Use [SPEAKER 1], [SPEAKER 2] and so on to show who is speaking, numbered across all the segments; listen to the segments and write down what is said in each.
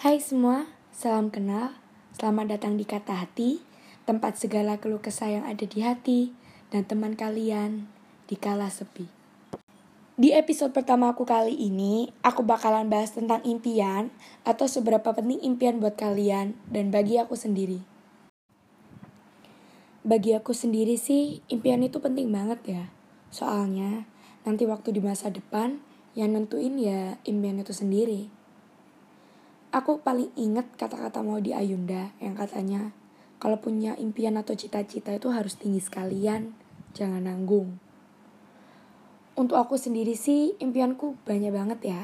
[SPEAKER 1] Hai semua, salam kenal. Selamat datang di Kata Hati, tempat segala keluh kesah yang ada di hati dan teman kalian di kala sepi. Di episode pertama aku kali ini, aku bakalan bahas tentang impian atau seberapa penting impian buat kalian dan bagi aku sendiri. Bagi aku sendiri sih, impian itu penting banget ya. Soalnya, nanti waktu di masa depan, yang nentuin ya impian itu sendiri. Aku paling inget kata-kata mau di Ayunda yang katanya, kalau punya impian atau cita-cita itu harus tinggi sekalian, jangan nanggung. Untuk aku sendiri sih, impianku banyak banget ya.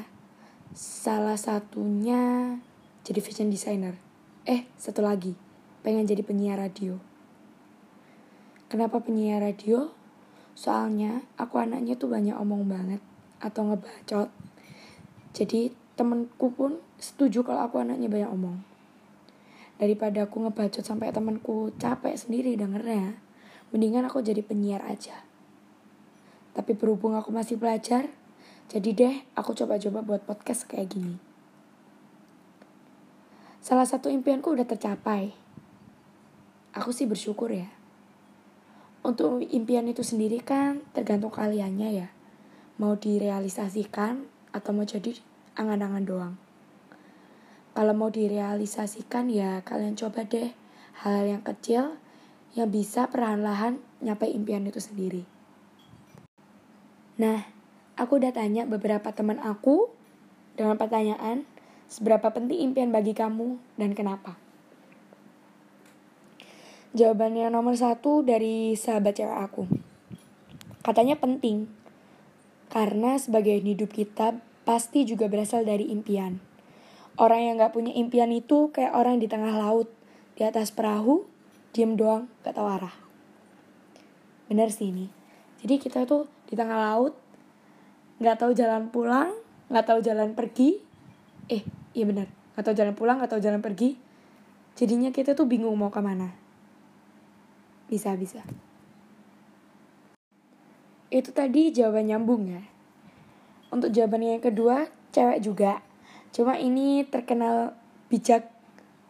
[SPEAKER 1] Salah satunya jadi fashion designer. Eh, satu lagi, pengen jadi penyiar radio. Kenapa penyiar radio? Soalnya aku anaknya tuh banyak omong banget atau ngebacot. Jadi temenku pun setuju kalau aku anaknya banyak omong. Daripada aku ngebacot sampai temenku capek sendiri dengernya, mendingan aku jadi penyiar aja. Tapi berhubung aku masih belajar, jadi deh aku coba-coba buat podcast kayak gini. Salah satu impianku udah tercapai. Aku sih bersyukur ya. Untuk impian itu sendiri kan tergantung kaliannya ya mau direalisasikan atau mau jadi angan-angan doang. Kalau mau direalisasikan ya kalian coba deh hal yang kecil yang bisa perlahan-lahan nyampe impian itu sendiri. Nah, aku udah tanya beberapa teman aku dengan pertanyaan seberapa penting impian bagi kamu dan kenapa. Jawabannya nomor satu dari sahabat cewek aku. Katanya penting, karena sebagian hidup kita pasti juga berasal dari impian. Orang yang gak punya impian itu kayak orang di tengah laut, di atas perahu, diem doang, gak tahu arah. Bener sih ini. Jadi kita tuh di tengah laut, gak tahu jalan pulang, gak tahu jalan pergi. Eh, iya bener, gak tahu jalan pulang, gak tahu jalan pergi. Jadinya kita tuh bingung mau ke mana. Bisa, bisa. Itu tadi jawaban nyambung ya. Untuk jawaban yang kedua, cewek juga. Cuma ini terkenal bijak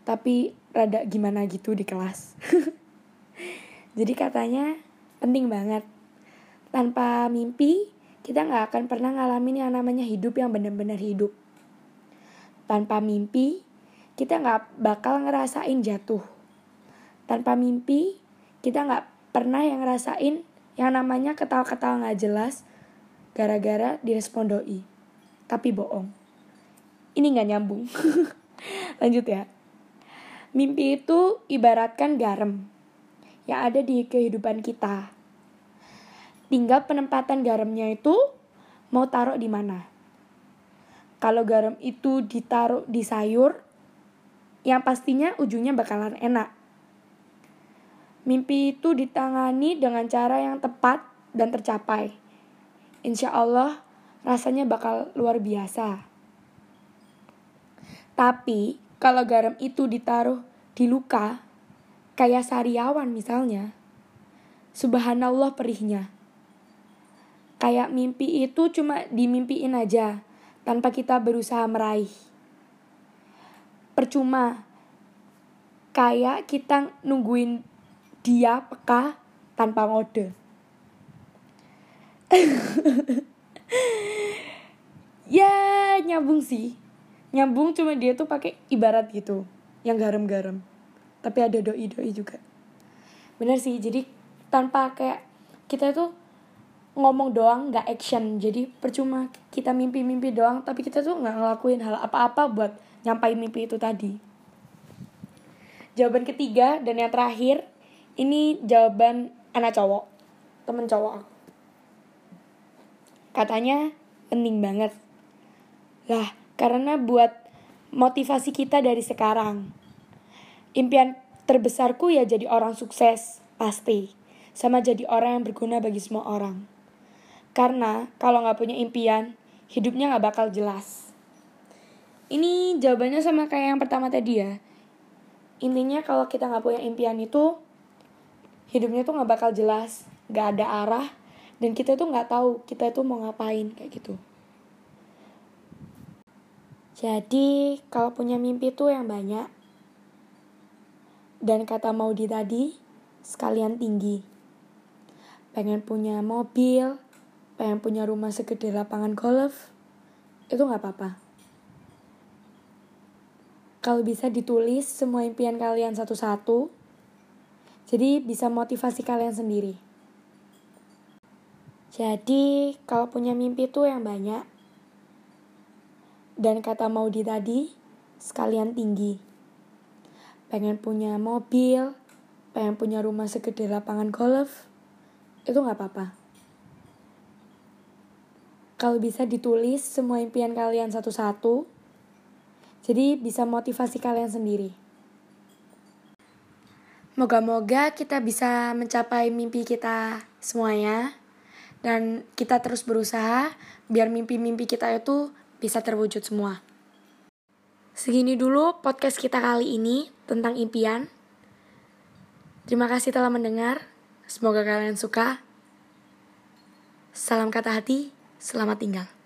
[SPEAKER 1] tapi rada gimana gitu di kelas. Jadi katanya penting banget. Tanpa mimpi, kita nggak akan pernah ngalamin yang namanya hidup yang benar-benar hidup. Tanpa mimpi, kita nggak bakal ngerasain jatuh. Tanpa mimpi, kita nggak pernah yang ngerasain yang namanya ketawa-ketawa nggak jelas gara-gara direspon doi. Tapi bohong. Ini nggak nyambung. Lanjut ya. Mimpi itu ibaratkan garam yang ada di kehidupan kita. Tinggal penempatan garamnya itu mau taruh di mana. Kalau garam itu ditaruh di sayur, yang pastinya ujungnya bakalan enak. Mimpi itu ditangani dengan cara yang tepat dan tercapai. Insya Allah, rasanya bakal luar biasa. Tapi, kalau garam itu ditaruh di luka, kayak sariawan misalnya, subhanallah perihnya. Kayak mimpi itu cuma dimimpiin aja, tanpa kita berusaha meraih. Percuma, kayak kita nungguin dia peka tanpa ngode. ya nyambung sih. Nyambung cuma dia tuh pakai ibarat gitu, yang garam-garam. Tapi ada doi-doi juga. Bener sih, jadi tanpa kayak kita tuh ngomong doang nggak action jadi percuma kita mimpi-mimpi doang tapi kita tuh nggak ngelakuin hal apa-apa buat nyampai mimpi itu tadi jawaban ketiga dan yang terakhir ini jawaban anak cowok, temen cowok aku. Katanya penting banget. Lah, karena buat motivasi kita dari sekarang. Impian terbesarku ya jadi orang sukses, pasti. Sama jadi orang yang berguna bagi semua orang. Karena kalau nggak punya impian, hidupnya nggak bakal jelas. Ini jawabannya sama kayak yang pertama tadi ya. Intinya kalau kita nggak punya impian itu, hidupnya tuh nggak bakal jelas nggak ada arah dan kita tuh nggak tahu kita itu mau ngapain kayak gitu Jadi, kalau punya mimpi tuh yang banyak. Dan kata Maudi tadi, sekalian tinggi. Pengen punya mobil, pengen punya rumah segede lapangan golf, itu nggak apa-apa. Kalau bisa ditulis semua impian kalian satu-satu, jadi bisa motivasi kalian sendiri. Jadi, kalau punya mimpi tuh yang banyak, dan kata Maudi tadi, sekalian tinggi. Pengen punya mobil, pengen punya rumah segede lapangan golf, itu nggak apa-apa. Kalau bisa ditulis semua impian kalian satu-satu, jadi bisa motivasi kalian sendiri. Moga-moga kita bisa mencapai mimpi kita semuanya dan kita terus berusaha biar mimpi-mimpi kita itu bisa terwujud semua. Segini dulu podcast kita kali ini tentang impian. Terima kasih telah mendengar. Semoga kalian suka. Salam kata hati, selamat tinggal.